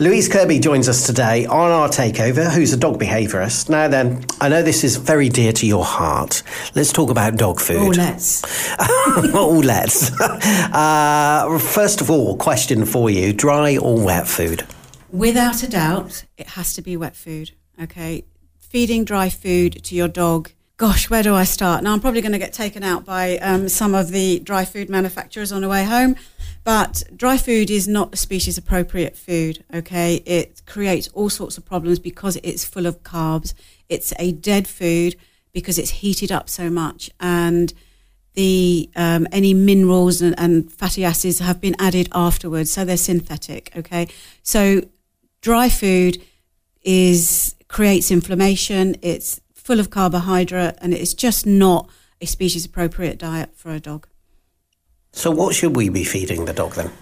Louise Kirby joins us today on our takeover, who's a dog behaviourist. Now then, I know this is very dear to your heart. Let's talk about dog food. Oh, let's. oh, let's. Uh, first of all, question for you dry or wet food? Without a doubt, it has to be wet food. Okay. Feeding dry food to your dog. Gosh, where do I start? Now, I'm probably going to get taken out by um, some of the dry food manufacturers on the way home. But dry food is not a species appropriate food, okay? It creates all sorts of problems because it's full of carbs. It's a dead food because it's heated up so much and the um, any minerals and, and, fatty acids have been added afterwards, so they're synthetic. Okay, so dry food is creates inflammation. It's full of carbohydrate, and it's just not a species appropriate diet for a dog. So, what should we be feeding the dog then?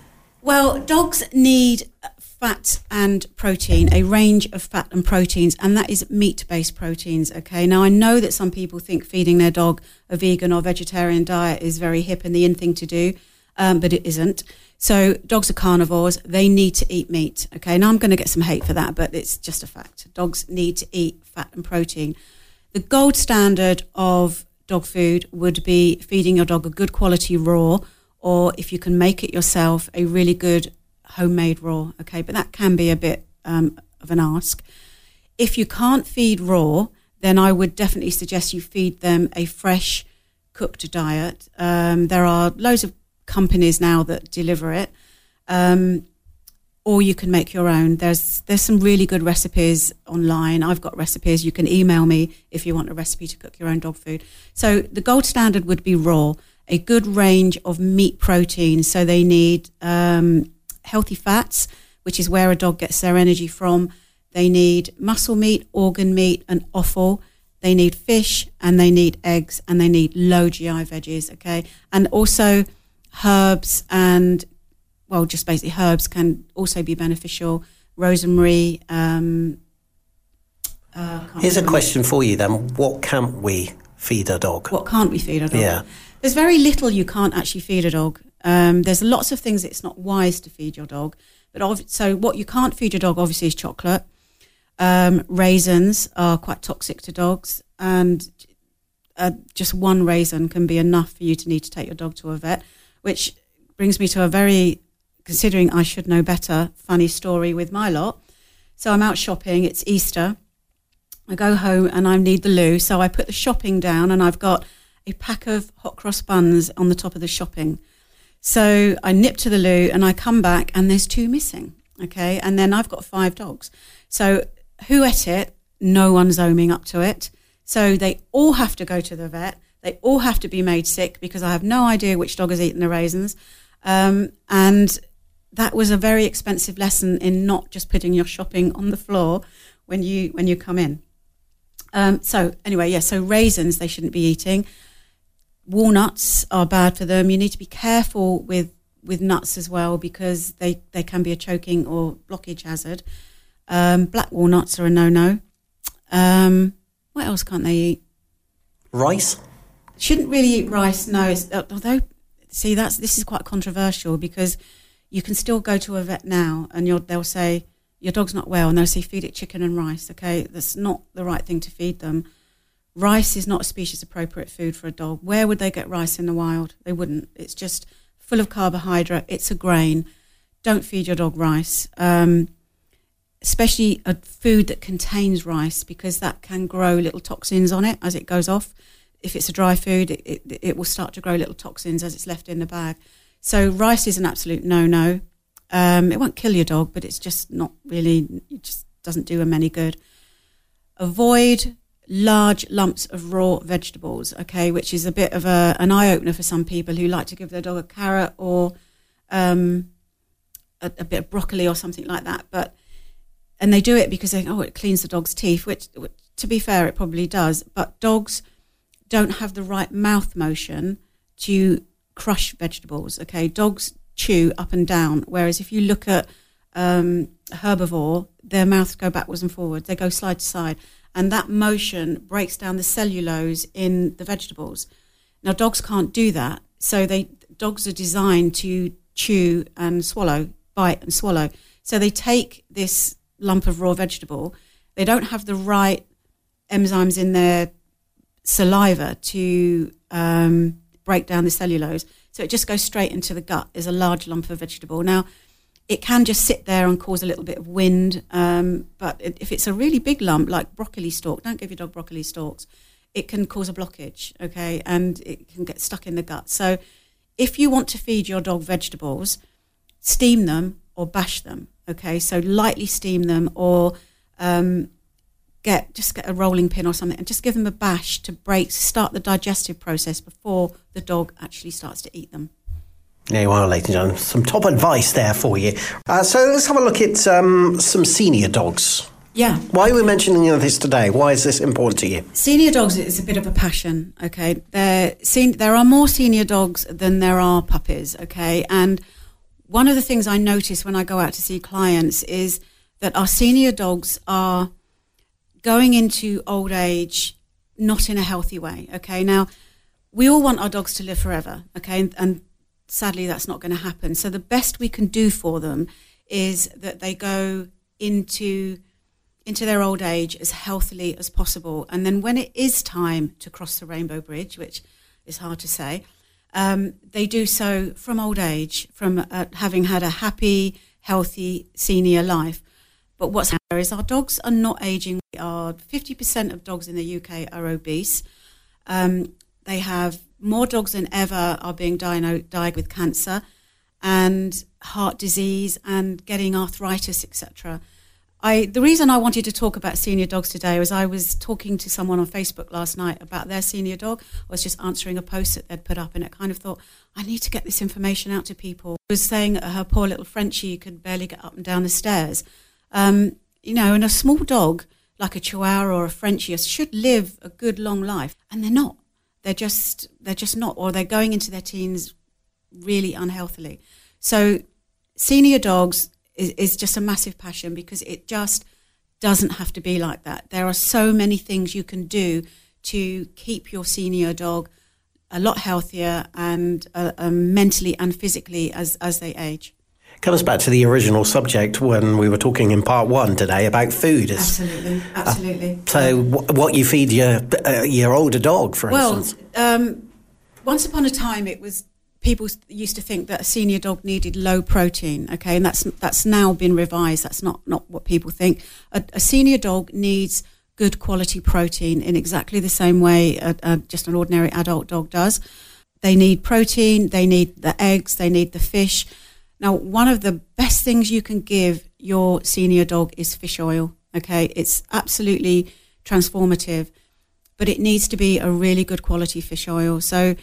Well, dogs need fat and protein, a range of fat and proteins, and that is meat based proteins. Okay, now I know that some people think feeding their dog a vegan or vegetarian diet is very hip and the in thing to do, um, but it isn't. So, dogs are carnivores, they need to eat meat. Okay, now I'm going to get some hate for that, but it's just a fact. Dogs need to eat fat and protein. The gold standard of dog food would be feeding your dog a good quality raw or if you can make it yourself, a really good homemade raw. Okay, but that can be a bit um, of an ask. If you can't feed raw, then I would definitely suggest you feed them a fresh cooked diet. Um, there are loads of companies now that deliver it, um, or you can make your own. There's there's some really good recipes online. I've got recipes. You can email me if you want a recipe to cook your own dog food. So the gold standard would be raw a good range of meat proteins. So they need um, healthy fats, which is where a dog gets their energy from. They need muscle meat, organ meat, and offal. They need fish and they need eggs and they need low GI veggies. Okay. And also herbs and, well, just basically herbs can also be beneficial. Rosemary. Um, uh, Here's a question for you then. What can't we feed a dog? What can't we feed a dog? Yeah. There's very little you can't actually feed a dog. Um, there's lots of things it's not wise to feed your dog. But ov- so what you can't feed your dog obviously is chocolate. Um, raisins are quite toxic to dogs, and uh, just one raisin can be enough for you to need to take your dog to a vet. Which brings me to a very, considering I should know better, funny story with my lot. So I'm out shopping. It's Easter. I go home and I need the loo, so I put the shopping down, and I've got a pack of hot cross buns on the top of the shopping. So I nip to the loo and I come back and there's two missing. Okay. And then I've got five dogs. So who ate it? No one's oming up to it. So they all have to go to the vet. They all have to be made sick because I have no idea which dog has eaten the raisins. Um, and that was a very expensive lesson in not just putting your shopping on the floor when you when you come in. Um, so anyway, yeah. So raisins they shouldn't be eating walnuts are bad for them. You need to be careful with with nuts as well because they, they can be a choking or blockage hazard. Um, black walnuts are a no no. Um, what else can't they eat? Rice. Shouldn't really eat rice. No, although see that's this is quite controversial because you can still go to a vet now and they'll say your dog's not well and they'll say feed it chicken and rice. Okay, that's not the right thing to feed them rice is not a species appropriate food for a dog. Where would they get rice in the wild? They wouldn't. It's just full of carbohydrate. It's a grain. Don't feed your dog rice, um, especially a food that contains rice because that can grow little toxins on it as it goes off. If it's a dry food, it, it, it will start to grow little toxins as it's left in the bag. So rice is an absolute no-no. Um, it won't kill your dog, but it's just not really. It just doesn't do them any good. Avoid large lumps of raw vegetables, okay, which is a bit of a, an eye opener for some people who like to give their dog a carrot or um, a, a, bit of broccoli or something like that. But and they do it because they oh it cleans the dog's teeth, which, which to be fair it probably does. But dogs don't have the right mouth motion to crush vegetables. Okay, dogs chew up and down, whereas if you look at um, herbivore, their mouths go backwards and forwards. They go side to side and that motion breaks down the cellulose in the vegetables. Now, dogs can't do that, so they dogs are designed to chew and swallow, bite and swallow. So they take this lump of raw vegetable, they don't have the right enzymes in their saliva to um, break down the cellulose. So it just goes straight into the gut as a large lump of vegetable. Now, it can just sit there and cause a little bit of wind, um, but if it's a really big lump, like broccoli stalk, don't give your dog broccoli stalks. It can cause a blockage, okay, and it can get stuck in the gut. So, if you want to feed your dog vegetables, steam them or bash them, okay. So lightly steam them or um, get just get a rolling pin or something and just give them a bash to break start the digestive process before the dog actually starts to eat them. There you are, ladies and gentlemen. Some top advice there for you. Uh, so let's have a look at um, some senior dogs. Yeah. Why are we mentioning this today? Why is this important to you? Senior dogs is a bit of a passion, okay? There, sen- there are more senior dogs than there are puppies, okay? And one of the things I notice when I go out to see clients is that our senior dogs are going into old age not in a healthy way. Okay, now we all want our dogs to live forever. Okay, and, and sadly that's not going to happen. So the best we can do for them is that they go into into their old age as healthily as possible, and then when it is time to cross the rainbow bridge, which is hard to say, um, they do so from old age, from uh, having had a happy, healthy senior life. But what's happening is our dogs are not aging. Are 50% of dogs in the UK are obese. Um, they have more dogs than ever are being diagnosed with cancer and heart disease and getting arthritis, etc. I, the reason I wanted to talk about senior dogs today was I was talking to someone on Facebook last night about their senior dog. I was just answering a post that they'd put up, and it kind of thought, I need to get this information out to people. I was saying her poor little Frenchie could barely get up and down the stairs. Um, you know, and a small dog like a Chihuahua or a Frenchie should live a good long life, and they're not. They're just they're just not, or they're going into their teens really unhealthily. So, senior dogs is, is just a massive passion because it just doesn't have to be like that. There are so many things you can do to keep your senior dog a lot healthier and uh, um, mentally and physically as as they age comes back to the original subject when we were talking in part one today about food. absolutely, absolutely. Uh, so, w- what you feed your uh, your older dog, for well, instance? Well, um, once upon a time, it was people used to think that a senior dog needed low protein. Okay, and that's that's now been revised. That's not not what people think. A, a senior dog needs good quality protein in exactly the same way a, a, just an ordinary adult dog does. They need protein. They need the eggs. They need the fish now, one of the best things you can give your senior dog is fish oil. Okay, it's absolutely transformative, but it needs to be a really good quality fish oil. So,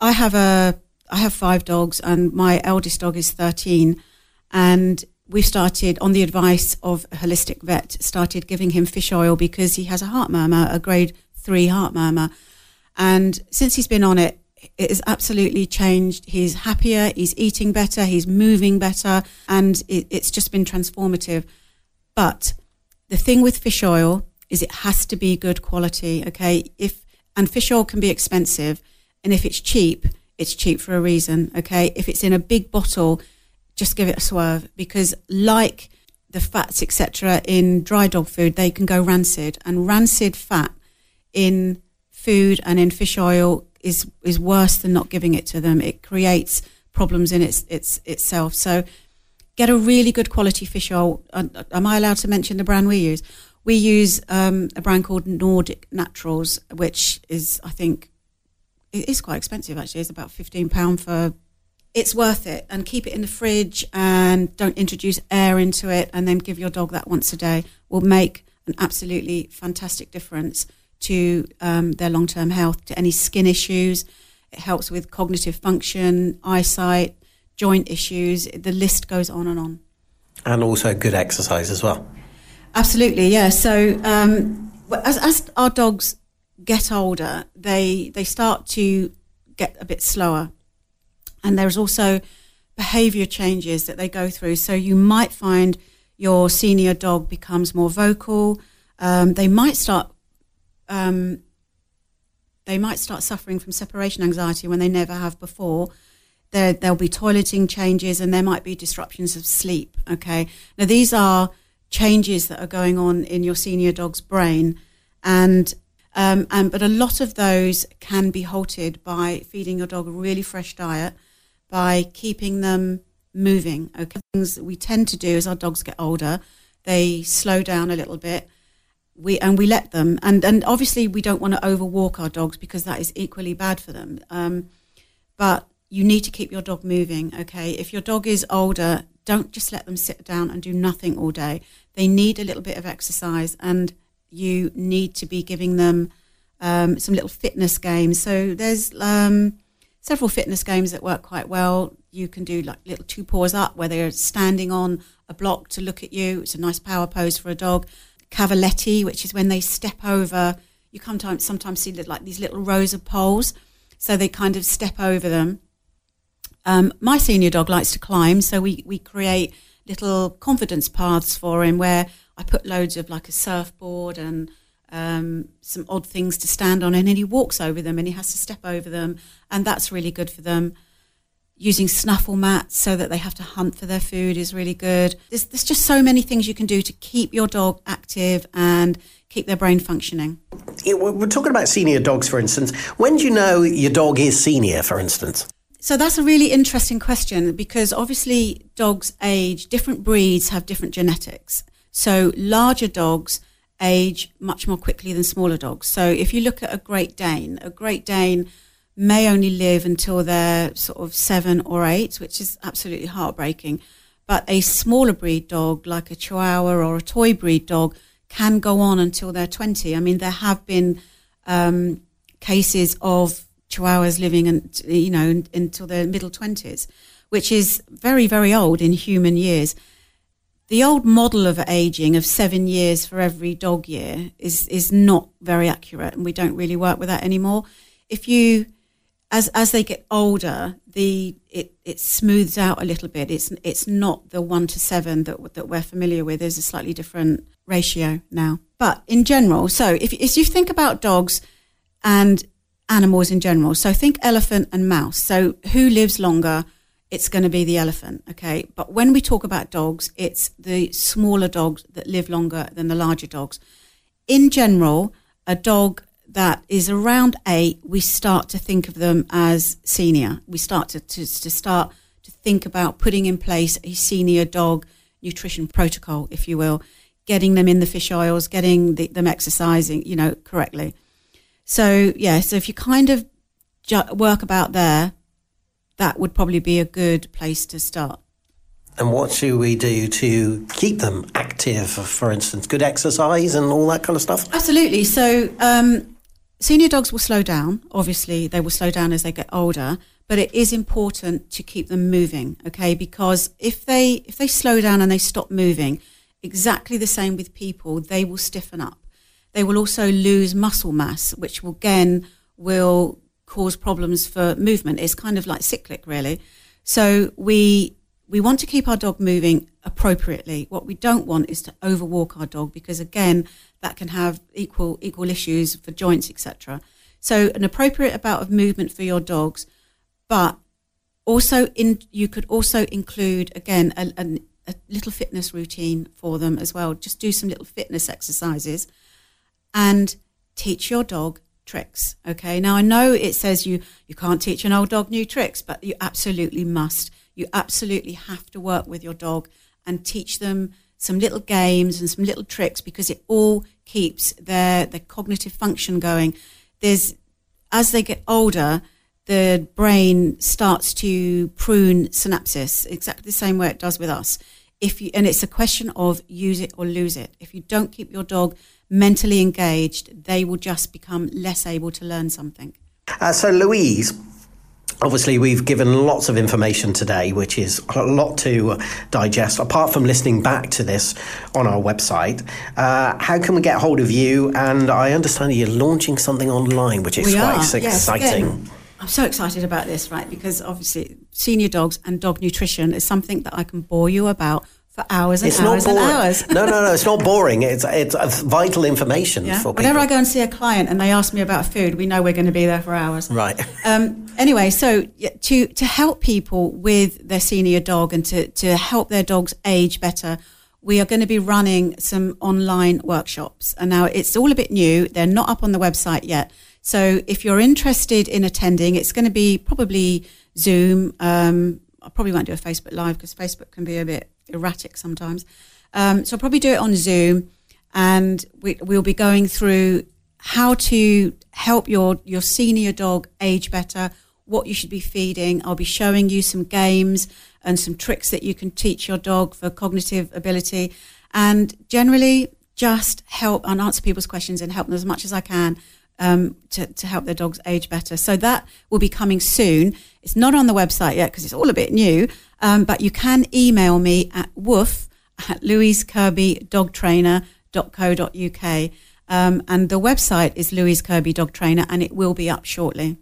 I have a I have five dogs, and my eldest dog is thirteen, and we started on the advice of a holistic vet started giving him fish oil because he has a heart murmur, a grade three heart murmur, and since he's been on it, it has absolutely changed. He's happier, he's eating better, he's moving better, and it, it's just been transformative. But the thing with fish oil is it has to be good quality, okay? If and fish oil can be expensive, and if it's cheap, it's cheap for a reason, okay? If it's in a big bottle, just give it a swerve because like the fats etc in dry dog food, they can go rancid, and rancid fat in food and in fish oil is is worse than not giving it to them. It creates problems in its its itself. So get a really good quality fish oil. Uh, am I allowed to mention the brand we use? We use um, a brand called Nordic Naturals, which is I think it is quite expensive actually. It's about fifteen pound for. It's worth it, and keep it in the fridge, and don't introduce air into it, and then give your dog that once a day. Will make an absolutely fantastic difference to um, their long term health, to any skin issues. It helps with cognitive function, eyesight, joint issues. The list goes on and on. And also good exercise as well. Absolutely, yeah. So um, as, as our dogs get older, they they start to get a bit slower, and there's also behaviour changes that they go through. So you might find your senior dog becomes more vocal. Um, they might start um, they might start suffering from separation anxiety when they never have before. there there'll be toileting changes and there might be disruptions of sleep. Okay, now these are changes that are going on in your senior dog's brain, and um, and but a lot of those can be halted by feeding your dog a really fresh diet, by keeping them moving. Okay, things that we tend to do as our dogs get older, they slow down a little bit. We and we let them, and and obviously we don't want to overwalk our dogs because that is equally bad for them. Um, but you need to keep your dog moving. Okay, if your dog is older, don't just let them sit down and do nothing all day. They need a little bit of exercise, and you need to be giving them um, some little fitness games. So there's um, several fitness games that work quite well. You can do like little two paws up, where they're standing on a block to look at you. It's a nice power pose for a dog. Cavaletti, which is when they step over. You sometimes sometimes see like these little rows of poles, so they kind of step over them. Um, my senior dog likes to climb, so we we create little confidence paths for him where I put loads of like a surfboard and um, some odd things to stand on, and then he walks over them and he has to step over them, and that's really good for them. Using snuffle mats so that they have to hunt for their food is really good. There's, there's just so many things you can do to keep your dog active and keep their brain functioning. We're talking about senior dogs, for instance. When do you know your dog is senior, for instance? So that's a really interesting question because obviously dogs age, different breeds have different genetics. So larger dogs age much more quickly than smaller dogs. So if you look at a Great Dane, a Great Dane may only live until they're sort of seven or eight, which is absolutely heartbreaking. But a smaller breed dog, like a Chihuahua or a toy breed dog, can go on until they're 20. I mean, there have been um, cases of Chihuahuas living, and you know, until their middle 20s, which is very, very old in human years the old model of aging of seven years for every dog year is is not very accurate, and we don't really work with that anymore. If you as as they get older, the it, it smooths out a little bit. It's it's not the one to seven that that we're familiar with. There's a slightly different ratio now. But in general, so if if you think about dogs and animals in general, so think elephant and mouse. So who lives longer? it's going to be the elephant, okay? But when we talk about dogs, it's the smaller dogs that live longer than the larger dogs. In general, a dog that is around eight, we start to think of them as senior. We start to, to, to start to think about putting in place a senior dog nutrition protocol, if you will, getting them in the fish oils, getting the, them exercising, you know, correctly. So yeah, so if you kind of ju- work about there, that would probably be a good place to start. And what should we do to keep them active, for instance? Good exercise and all that kind of stuff? Absolutely. So, um, senior dogs will slow down. Obviously, they will slow down as they get older, but it is important to keep them moving, okay? Because if they if they slow down and they stop moving, exactly the same with people, they will stiffen up. They will also lose muscle mass, which will again will cause problems for movement. It's kind of like cyclic, really. So we we want to keep our dog moving appropriately. What we don't want is to overwalk our dog because again, that can have equal equal issues for joints, etc. So an appropriate amount of movement for your dogs, but also in you could also include again a, a, a little fitness routine for them as well. Just do some little fitness exercises and teach your dog tricks. Okay. Now I know it says you you can't teach an old dog new tricks, but you absolutely must. You absolutely have to work with your dog and teach them some little games and some little tricks because it all keeps their their cognitive function going. There's as they get older, the brain starts to prune synapses exactly the same way it does with us. If you and it's a question of use it or lose it. If you don't keep your dog mentally engaged, they will just become less able to learn something. Uh, so, Louise, Obviously, we've given lots of information today, which is a lot to digest. Apart from listening back to this on our website, uh, how can we get hold of you? And I understand you're launching something online, which is we quite are. exciting. Yes, I'm so excited about this, right? Because obviously, senior dogs and dog nutrition is something that I can bore you about for hours and It's hours not and boring. hours. no, no, no. It's not boring. It's it's vital information Yeah. for people. Whenever I go and see a client and they ask me about food, we know we're going to be there for hours. right. Um, anyway, so to to help people with their senior dog and to to help their dogs age better, we are going to be running some online workshops. And now it's all a bit new; they're not up on the website yet. So if you're interested in attending, it's going to be probably Zoom. Um, I probably won't do a Facebook Live because Facebook can be a bit erratic sometimes. Um, so I'll probably do it on Zoom, and we, we'll be going through how to help your your senior dog age better, what you should be feeding. I'll be showing you some games and some tricks that you can teach your dog for cognitive ability, and generally just help and answer people's questions and help them as much as I can um, to, to help their dogs age better. So that will be coming soon. It's not on the website yet because it's all a bit new, um, but you can email me at woof at louisekirby.dogtrainer.co.uk. Um, and the website is Louise Kirby Dog Trainer and it will be up shortly.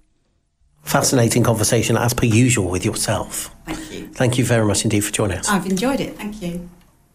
Fascinating conversation as per usual with yourself. Thank you. Thank you very much indeed for joining us. I've enjoyed it. Thank you.